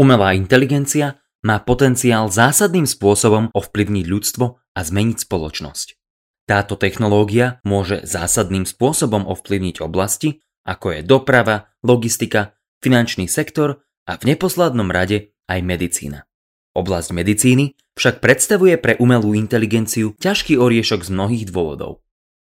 Umelá inteligencia má potenciál zásadným spôsobom ovplyvniť ľudstvo a zmeniť spoločnosť. Táto technológia môže zásadným spôsobom ovplyvniť oblasti, ako je doprava, logistika, finančný sektor a v neposlednom rade aj medicína. Oblasť medicíny však predstavuje pre umelú inteligenciu ťažký oriešok z mnohých dôvodov.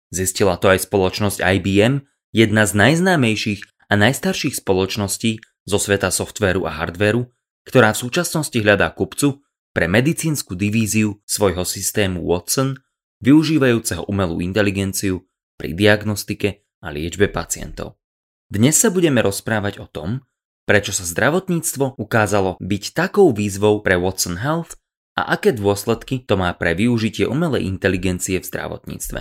Zistila to aj spoločnosť IBM, jedna z najznámejších a najstarších spoločností zo sveta softvéru a hardvéru, ktorá v súčasnosti hľadá kupcu pre medicínsku divíziu svojho systému Watson, využívajúceho umelú inteligenciu pri diagnostike a liečbe pacientov. Dnes sa budeme rozprávať o tom, prečo sa zdravotníctvo ukázalo byť takou výzvou pre Watson Health a aké dôsledky to má pre využitie umelej inteligencie v zdravotníctve.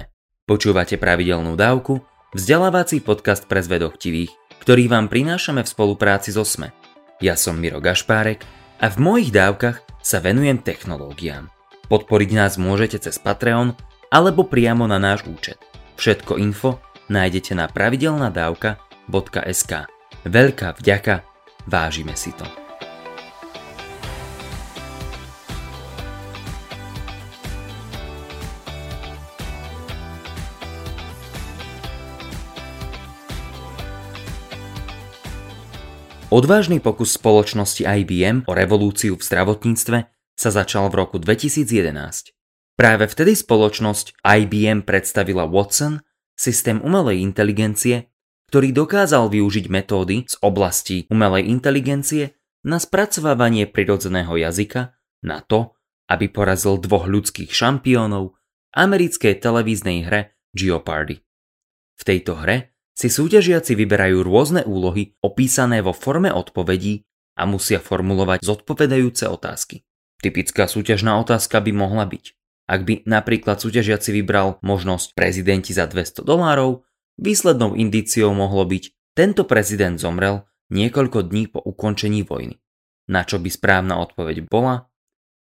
Počúvate pravidelnú dávku, vzdelávací podcast pre zvedochtivých, ktorý vám prinášame v spolupráci so SME. Ja som Miro Gašpárek a v mojich dávkach sa venujem technológiám. Podporiť nás môžete cez Patreon alebo priamo na náš účet. Všetko info nájdete na pravidelnadavka.sk. Veľká vďaka, vážime si to. Odvážny pokus spoločnosti IBM o revolúciu v zdravotníctve sa začal v roku 2011. Práve vtedy spoločnosť IBM predstavila Watson, systém umelej inteligencie, ktorý dokázal využiť metódy z oblasti umelej inteligencie na spracovávanie prirodzeného jazyka na to, aby porazil dvoch ľudských šampiónov americkej televíznej hre Jeopardy. V tejto hre si súťažiaci vyberajú rôzne úlohy opísané vo forme odpovedí a musia formulovať zodpovedajúce otázky. Typická súťažná otázka by mohla byť. Ak by napríklad súťažiaci vybral možnosť prezidenti za 200 dolárov, výslednou indíciou mohlo byť tento prezident zomrel niekoľko dní po ukončení vojny. Na čo by správna odpoveď bola?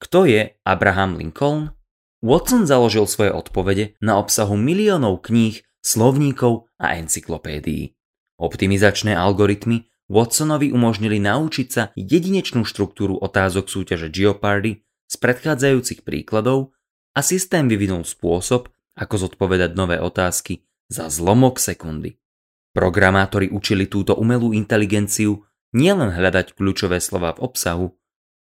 Kto je Abraham Lincoln? Watson založil svoje odpovede na obsahu miliónov kníh slovníkov a encyklopédií. Optimizačné algoritmy Watsonovi umožnili naučiť sa jedinečnú štruktúru otázok súťaže Jeopardy z predchádzajúcich príkladov a systém vyvinul spôsob, ako zodpovedať nové otázky za zlomok sekundy. Programátori učili túto umelú inteligenciu nielen hľadať kľúčové slova v obsahu,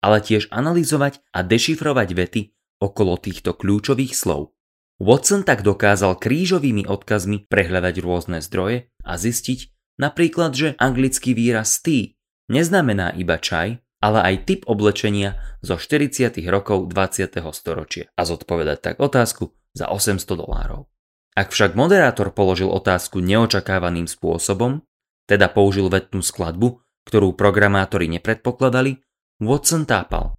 ale tiež analyzovať a dešifrovať vety okolo týchto kľúčových slov. Watson tak dokázal krížovými odkazmi prehľadať rôzne zdroje a zistiť napríklad, že anglický výraz tea neznamená iba čaj, ale aj typ oblečenia zo 40. rokov 20. storočia a zodpovedať tak otázku za 800 dolárov. Ak však moderátor položil otázku neočakávaným spôsobom, teda použil vetnú skladbu, ktorú programátori nepredpokladali, Watson tápal.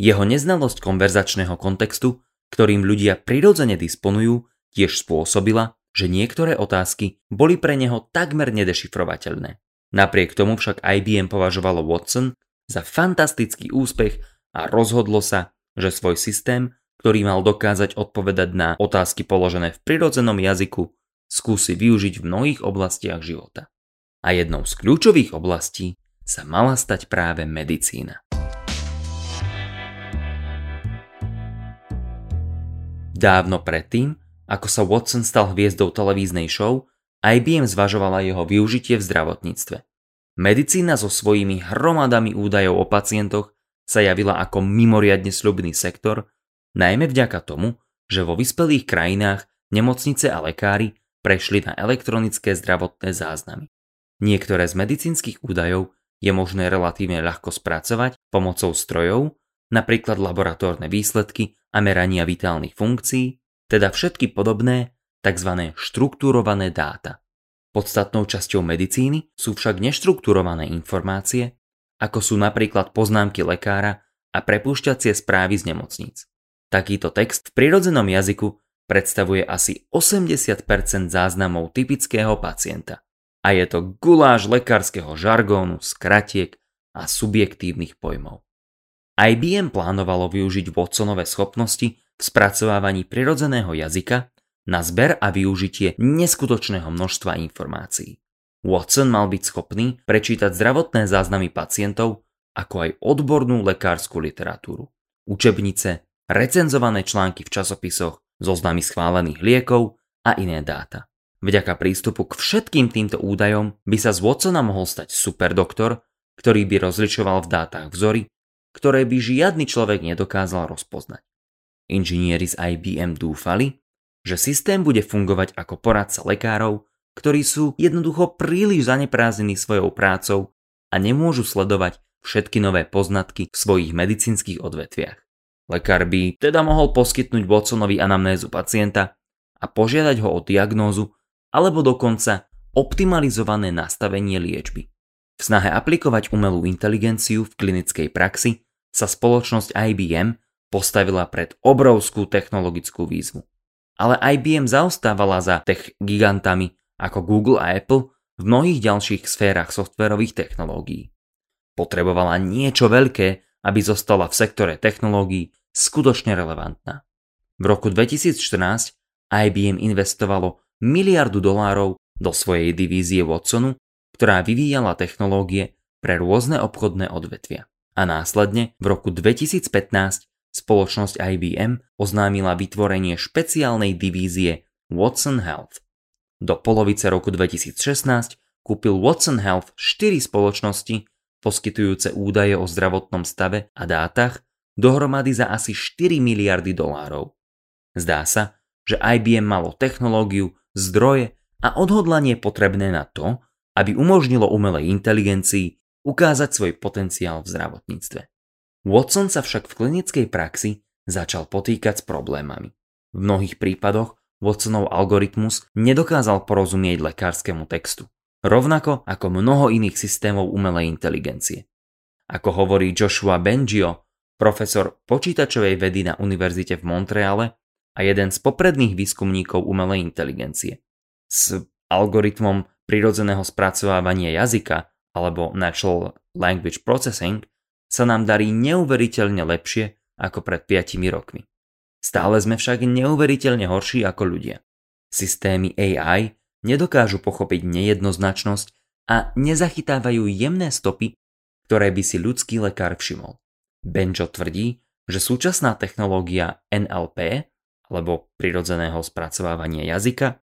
Jeho neznalosť konverzačného kontextu ktorým ľudia prirodzene disponujú, tiež spôsobila, že niektoré otázky boli pre neho takmer nedešifrovateľné. Napriek tomu však IBM považovalo Watson za fantastický úspech a rozhodlo sa, že svoj systém, ktorý mal dokázať odpovedať na otázky položené v prirodzenom jazyku, skúsi využiť v mnohých oblastiach života. A jednou z kľúčových oblastí sa mala stať práve medicína. Dávno predtým, ako sa Watson stal hviezdou televíznej show, IBM zvažovala jeho využitie v zdravotníctve. Medicína so svojimi hromadami údajov o pacientoch sa javila ako mimoriadne sľubný sektor, najmä vďaka tomu, že vo vyspelých krajinách nemocnice a lekári prešli na elektronické zdravotné záznamy. Niektoré z medicínskych údajov je možné relatívne ľahko spracovať pomocou strojov, napríklad laboratórne výsledky a merania vitálnych funkcií, teda všetky podobné tzv. štruktúrované dáta. Podstatnou časťou medicíny sú však neštruktúrované informácie, ako sú napríklad poznámky lekára a prepúšťacie správy z nemocníc. Takýto text v prirodzenom jazyku predstavuje asi 80% záznamov typického pacienta. A je to guláš lekárskeho žargónu, skratiek a subjektívnych pojmov. IBM plánovalo využiť Watsonové schopnosti v spracovávaní prirodzeného jazyka na zber a využitie neskutočného množstva informácií. Watson mal byť schopný prečítať zdravotné záznamy pacientov ako aj odbornú lekárskú literatúru. Učebnice, recenzované články v časopisoch, zoznamy schválených liekov a iné dáta. Vďaka prístupu k všetkým týmto údajom by sa z Watsona mohol stať superdoktor, ktorý by rozličoval v dátach vzory, ktoré by žiadny človek nedokázal rozpoznať. Inžinieri z IBM dúfali, že systém bude fungovať ako poradca lekárov, ktorí sú jednoducho príliš zaneprázdnení svojou prácou a nemôžu sledovať všetky nové poznatky v svojich medicínskych odvetviach. Lekár by teda mohol poskytnúť Watsonovi anamnézu pacienta a požiadať ho o diagnózu alebo dokonca optimalizované nastavenie liečby. V snahe aplikovať umelú inteligenciu v klinickej praxi sa spoločnosť IBM postavila pred obrovskú technologickú výzvu. Ale IBM zaostávala za tech gigantami ako Google a Apple v mnohých ďalších sférach softverových technológií. Potrebovala niečo veľké, aby zostala v sektore technológií skutočne relevantná. V roku 2014 IBM investovalo miliardu dolárov do svojej divízie Watsonu, ktorá vyvíjala technológie pre rôzne obchodné odvetvia. A následne v roku 2015 spoločnosť IBM oznámila vytvorenie špeciálnej divízie Watson Health. Do polovice roku 2016 kúpil Watson Health 4 spoločnosti poskytujúce údaje o zdravotnom stave a dátach dohromady za asi 4 miliardy dolárov. Zdá sa, že IBM malo technológiu, zdroje a odhodlanie potrebné na to, aby umožnilo umelej inteligencii ukázať svoj potenciál v zdravotníctve. Watson sa však v klinickej praxi začal potýkať s problémami. V mnohých prípadoch Watsonov algoritmus nedokázal porozumieť lekárskému textu, rovnako ako mnoho iných systémov umelej inteligencie. Ako hovorí Joshua Bengio, profesor počítačovej vedy na univerzite v Montreale, a jeden z popredných výskumníkov umelej inteligencie. S algoritmom prirodzeného spracovávania jazyka alebo Natural Language Processing sa nám darí neuveriteľne lepšie ako pred 5 rokmi. Stále sme však neuveriteľne horší ako ľudia. Systémy AI nedokážu pochopiť nejednoznačnosť a nezachytávajú jemné stopy, ktoré by si ľudský lekár všimol. Benjo tvrdí, že súčasná technológia NLP alebo prirodzeného spracovávania jazyka,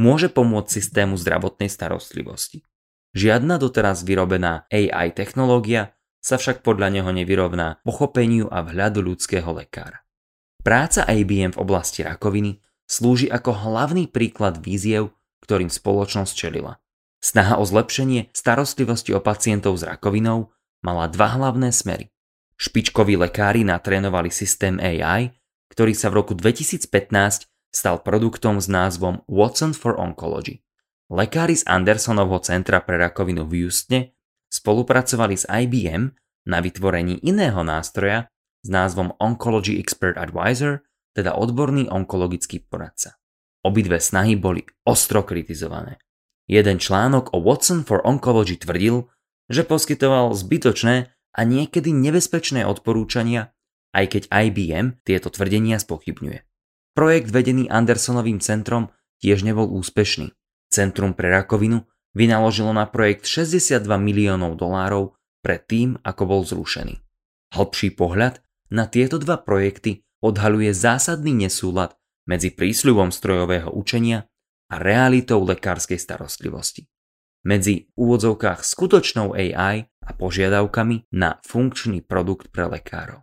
môže pomôcť systému zdravotnej starostlivosti. Žiadna doteraz vyrobená AI technológia sa však podľa neho nevyrovná pochopeniu a vhľadu ľudského lekára. Práca IBM v oblasti rakoviny slúži ako hlavný príklad víziev, ktorým spoločnosť čelila. Snaha o zlepšenie starostlivosti o pacientov s rakovinou mala dva hlavné smery. Špičkoví lekári natrénovali systém AI, ktorý sa v roku 2015 stal produktom s názvom Watson for Oncology. Lekári z Andersonovho centra pre rakovinu v Houstone spolupracovali s IBM na vytvorení iného nástroja s názvom Oncology Expert Advisor, teda odborný onkologický poradca. Obidve snahy boli ostro kritizované. Jeden článok o Watson for Oncology tvrdil, že poskytoval zbytočné a niekedy nebezpečné odporúčania aj keď IBM tieto tvrdenia spochybňuje. Projekt vedený Andersonovým centrom tiež nebol úspešný. Centrum pre rakovinu vynaložilo na projekt 62 miliónov dolárov pred tým, ako bol zrušený. Hlbší pohľad na tieto dva projekty odhaluje zásadný nesúlad medzi prísľubom strojového učenia a realitou lekárskej starostlivosti. Medzi úvodzovkách skutočnou AI a požiadavkami na funkčný produkt pre lekárov.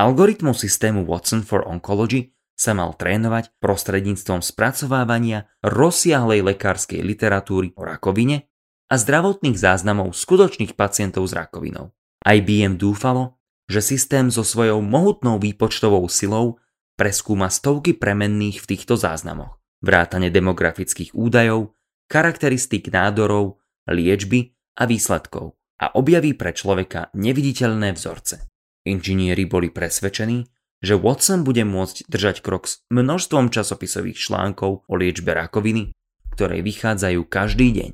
Algoritmus systému Watson for Oncology sa mal trénovať prostredníctvom spracovávania rozsiahlej lekárskej literatúry o rakovine a zdravotných záznamov skutočných pacientov s rakovinou. IBM dúfalo, že systém so svojou mohutnou výpočtovou silou preskúma stovky premenných v týchto záznamoch, vrátane demografických údajov, charakteristík nádorov, liečby a výsledkov a objaví pre človeka neviditeľné vzorce. Inžinieri boli presvedčení, že Watson bude môcť držať krok s množstvom časopisových článkov o liečbe rakoviny, ktoré vychádzajú každý deň.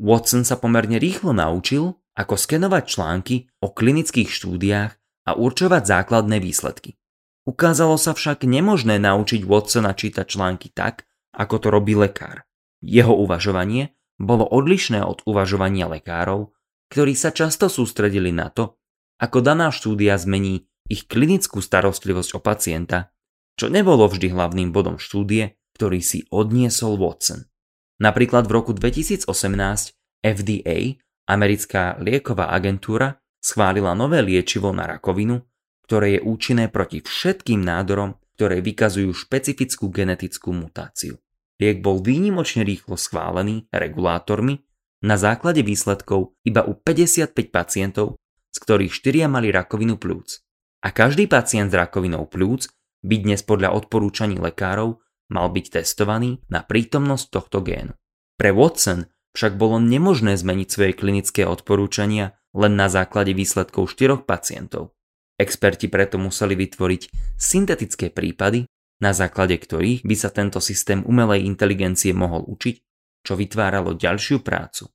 Watson sa pomerne rýchlo naučil, ako skenovať články o klinických štúdiách a určovať základné výsledky. Ukázalo sa však nemožné naučiť Watsona čítať články tak, ako to robí lekár. Jeho uvažovanie bolo odlišné od uvažovania lekárov, ktorí sa často sústredili na to, ako daná štúdia zmení ich klinickú starostlivosť o pacienta, čo nebolo vždy hlavným bodom štúdie, ktorý si odniesol Watson. Napríklad v roku 2018 FDA, americká lieková agentúra, schválila nové liečivo na rakovinu, ktoré je účinné proti všetkým nádorom, ktoré vykazujú špecifickú genetickú mutáciu. Liek bol výnimočne rýchlo schválený regulátormi na základe výsledkov iba u 55 pacientov, z ktorých 4 mali rakovinu plúc. A každý pacient s rakovinou plúc by dnes podľa odporúčaní lekárov mal byť testovaný na prítomnosť tohto génu. Pre Watson však bolo nemožné zmeniť svoje klinické odporúčania len na základe výsledkov 4 pacientov. Experti preto museli vytvoriť syntetické prípady, na základe ktorých by sa tento systém umelej inteligencie mohol učiť, čo vytváralo ďalšiu prácu.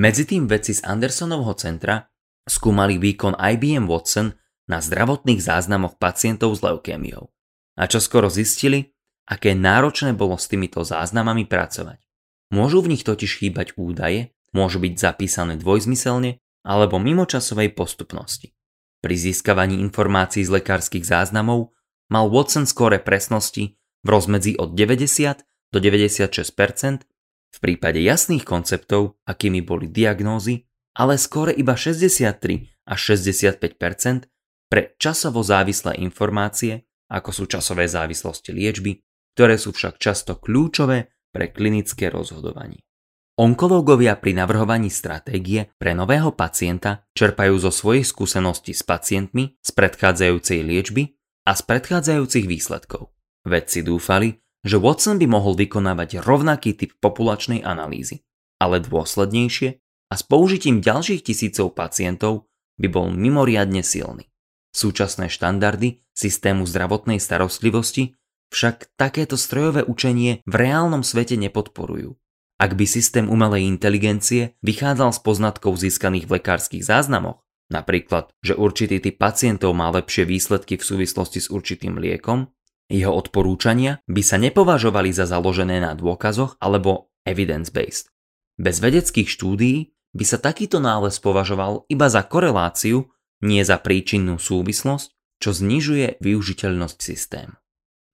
Medzi tým vedci z Andersonovho centra skúmali výkon IBM Watson na zdravotných záznamoch pacientov s leukémiou. A čo skoro zistili, aké náročné bolo s týmito záznamami pracovať. Môžu v nich totiž chýbať údaje, môžu byť zapísané dvojzmyselne alebo mimo časovej postupnosti. Pri získavaní informácií z lekárskych záznamov mal Watson skóre presnosti v rozmedzi od 90 do 96% v prípade jasných konceptov, akými boli diagnózy, ale skóre iba 63 až 65 pre časovo závislé informácie, ako sú časové závislosti liečby, ktoré sú však často kľúčové pre klinické rozhodovanie. Onkológovia pri navrhovaní stratégie pre nového pacienta čerpajú zo svojich skúseností s pacientmi z predchádzajúcej liečby a z predchádzajúcich výsledkov. Vedci dúfali, že Watson by mohol vykonávať rovnaký typ populačnej analýzy, ale dôslednejšie a s použitím ďalších tisícov pacientov by bol mimoriadne silný. Súčasné štandardy systému zdravotnej starostlivosti však takéto strojové učenie v reálnom svete nepodporujú ak by systém umelej inteligencie vychádzal z poznatkov získaných v lekárskych záznamoch, napríklad, že určitý typ pacientov má lepšie výsledky v súvislosti s určitým liekom, jeho odporúčania by sa nepovažovali za založené na dôkazoch alebo evidence-based. Bez vedeckých štúdií by sa takýto nález považoval iba za koreláciu, nie za príčinnú súvislosť, čo znižuje využiteľnosť systému.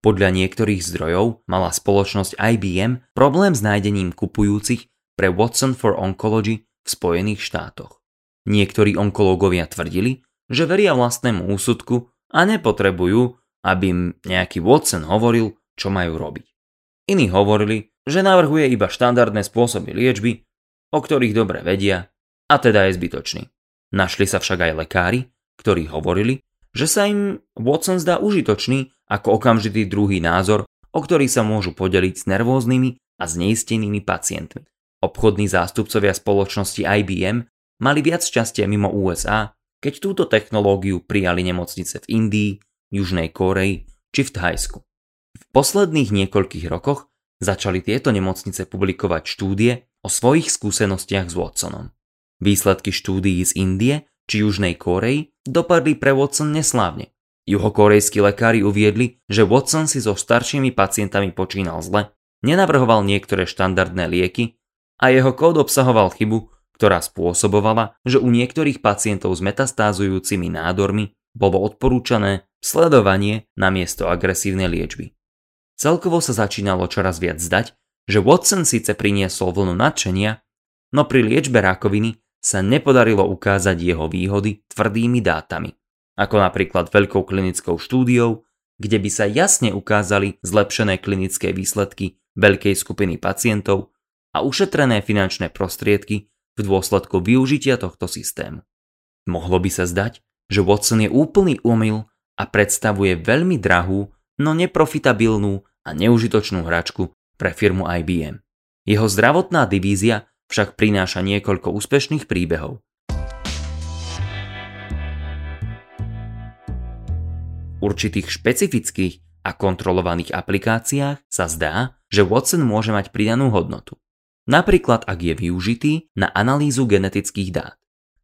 Podľa niektorých zdrojov mala spoločnosť IBM problém s nájdením kupujúcich pre Watson for Oncology v Spojených štátoch. Niektorí onkológovia tvrdili, že veria vlastnému úsudku a nepotrebujú, aby im nejaký Watson hovoril, čo majú robiť. Iní hovorili, že navrhuje iba štandardné spôsoby liečby, o ktorých dobre vedia, a teda je zbytočný. Našli sa však aj lekári, ktorí hovorili, že sa im Watson zdá užitočný ako okamžitý druhý názor, o ktorý sa môžu podeliť s nervóznymi a zneistenými pacientmi. Obchodní zástupcovia spoločnosti IBM mali viac šťastia mimo USA, keď túto technológiu prijali nemocnice v Indii, Južnej Koreji či v Thajsku. V posledných niekoľkých rokoch začali tieto nemocnice publikovať štúdie o svojich skúsenostiach s Watsonom. Výsledky štúdií z Indie či Južnej Koreji dopadli pre Watson neslávne. Juhokorejskí lekári uviedli, že Watson si so staršími pacientami počínal zle, nenavrhoval niektoré štandardné lieky a jeho kód obsahoval chybu, ktorá spôsobovala, že u niektorých pacientov s metastázujúcimi nádormi bolo odporúčané sledovanie namiesto agresívnej liečby. Celkovo sa začínalo čoraz viac zdať, že Watson síce priniesol vlnu nadšenia, no pri liečbe rakoviny sa nepodarilo ukázať jeho výhody tvrdými dátami ako napríklad veľkou klinickou štúdiou, kde by sa jasne ukázali zlepšené klinické výsledky veľkej skupiny pacientov a ušetrené finančné prostriedky v dôsledku využitia tohto systému. Mohlo by sa zdať, že Watson je úplný omyl a predstavuje veľmi drahú, no neprofitabilnú a neužitočnú hračku pre firmu IBM. Jeho zdravotná divízia však prináša niekoľko úspešných príbehov. určitých špecifických a kontrolovaných aplikáciách sa zdá, že Watson môže mať pridanú hodnotu. Napríklad ak je využitý na analýzu genetických dát.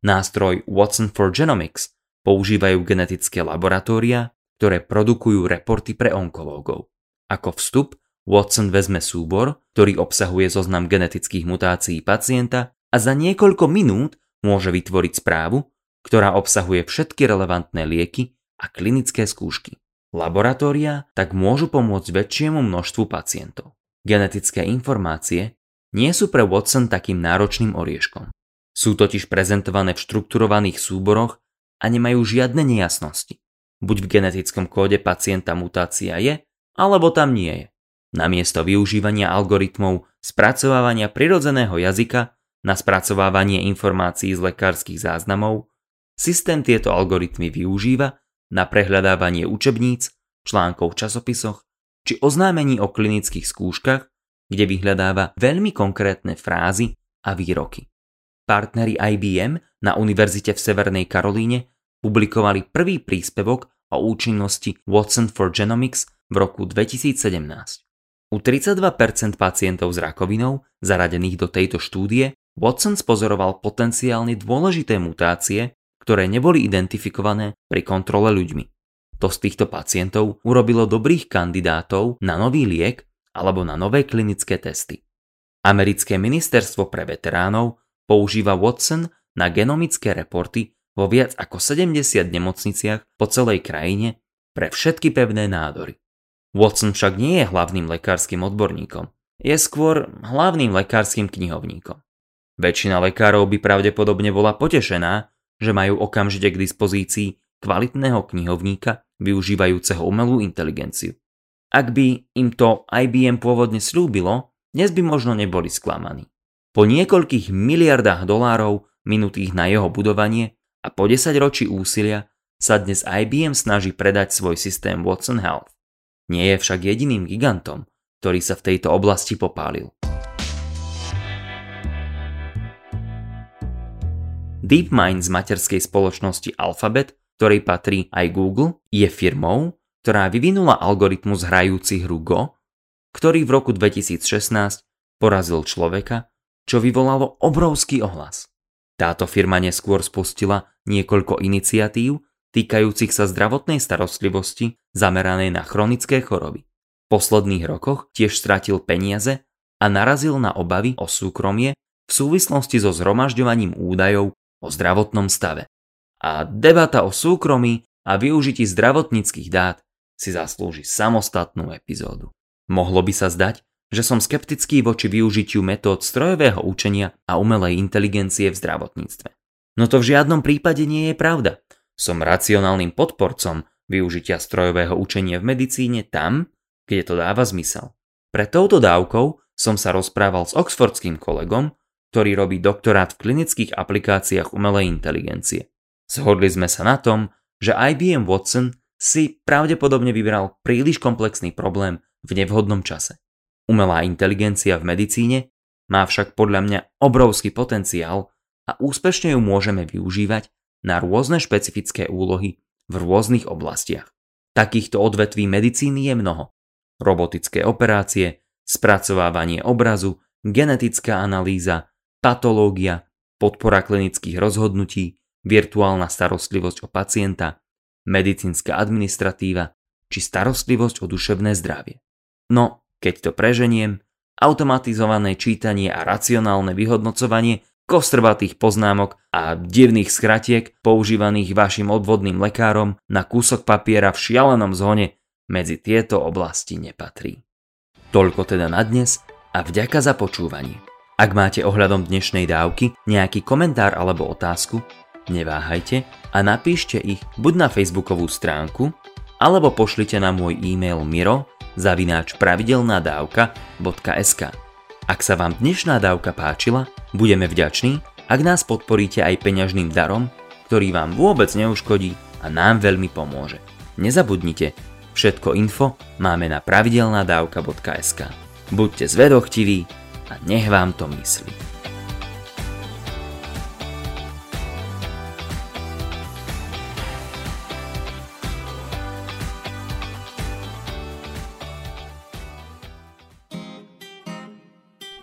Nástroj Watson for Genomics používajú genetické laboratória, ktoré produkujú reporty pre onkológov. Ako vstup Watson vezme súbor, ktorý obsahuje zoznam genetických mutácií pacienta a za niekoľko minút môže vytvoriť správu, ktorá obsahuje všetky relevantné lieky a klinické skúšky. Laboratória tak môžu pomôcť väčšiemu množstvu pacientov. Genetické informácie nie sú pre Watson takým náročným orieškom. Sú totiž prezentované v štrukturovaných súboroch a nemajú žiadne nejasnosti. Buď v genetickom kóde pacienta mutácia je, alebo tam nie je. Namiesto využívania algoritmov spracovávania prirodzeného jazyka na spracovávanie informácií z lekárskych záznamov, systém tieto algoritmy využíva na prehľadávanie učebníc, článkov v časopisoch či oznámení o klinických skúškach, kde vyhľadáva veľmi konkrétne frázy a výroky. Partneri IBM na Univerzite v Severnej Karolíne publikovali prvý príspevok o účinnosti Watson for Genomics v roku 2017. U 32% pacientov s rakovinou, zaradených do tejto štúdie, Watson spozoroval potenciálne dôležité mutácie, ktoré neboli identifikované pri kontrole ľuďmi. To z týchto pacientov urobilo dobrých kandidátov na nový liek alebo na nové klinické testy. Americké ministerstvo pre veteránov používa Watson na genomické reporty vo viac ako 70 nemocniciach po celej krajine pre všetky pevné nádory. Watson však nie je hlavným lekárskym odborníkom, je skôr hlavným lekárskym knihovníkom. Väčšina lekárov by pravdepodobne bola potešená, že majú okamžite k dispozícii kvalitného knihovníka využívajúceho umelú inteligenciu. Ak by im to IBM pôvodne slúbilo, dnes by možno neboli sklamaní. Po niekoľkých miliardách dolárov minutých na jeho budovanie a po 10 ročí úsilia sa dnes IBM snaží predať svoj systém Watson Health. Nie je však jediným gigantom, ktorý sa v tejto oblasti popálil. DeepMind z materskej spoločnosti Alphabet, ktorej patrí aj Google, je firmou, ktorá vyvinula algoritmus hrajúci hru Go, ktorý v roku 2016 porazil človeka, čo vyvolalo obrovský ohlas. Táto firma neskôr spustila niekoľko iniciatív, týkajúcich sa zdravotnej starostlivosti zameranej na chronické choroby. V posledných rokoch tiež stratil peniaze a narazil na obavy o súkromie v súvislosti so zhromažďovaním údajov o zdravotnom stave. A debata o súkromí a využití zdravotníckých dát si zaslúži samostatnú epizódu. Mohlo by sa zdať, že som skeptický voči využitiu metód strojového učenia a umelej inteligencie v zdravotníctve. No to v žiadnom prípade nie je pravda. Som racionálnym podporcom využitia strojového učenia v medicíne tam, kde to dáva zmysel. Pre touto dávkou som sa rozprával s oxfordským kolegom, ktorý robí doktorát v klinických aplikáciách umelej inteligencie. Zhodli sme sa na tom, že IBM Watson si pravdepodobne vybral príliš komplexný problém v nevhodnom čase. Umelá inteligencia v medicíne má však podľa mňa obrovský potenciál a úspešne ju môžeme využívať na rôzne špecifické úlohy v rôznych oblastiach. Takýchto odvetví medicíny je mnoho. Robotické operácie, spracovávanie obrazu, genetická analýza, patológia, podpora klinických rozhodnutí, virtuálna starostlivosť o pacienta, medicínska administratíva či starostlivosť o duševné zdravie. No, keď to preženiem, automatizované čítanie a racionálne vyhodnocovanie kostrbatých poznámok a divných skratiek používaných vašim odvodným lekárom na kúsok papiera v šialenom zhone medzi tieto oblasti nepatrí. Toľko teda na dnes a vďaka za počúvanie. Ak máte ohľadom dnešnej dávky nejaký komentár alebo otázku, neváhajte a napíšte ich buď na facebookovú stránku, alebo pošlite na môj e-mail miro zavináč pravidelnádávka.sk. Ak sa vám dnešná dávka páčila, budeme vďační, ak nás podporíte aj peňažným darom, ktorý vám vôbec neuškodí a nám veľmi pomôže. Nezabudnite, všetko info máme na pravidelnadavka.sk. Buďte zvedochtiví a nech vám to myslí.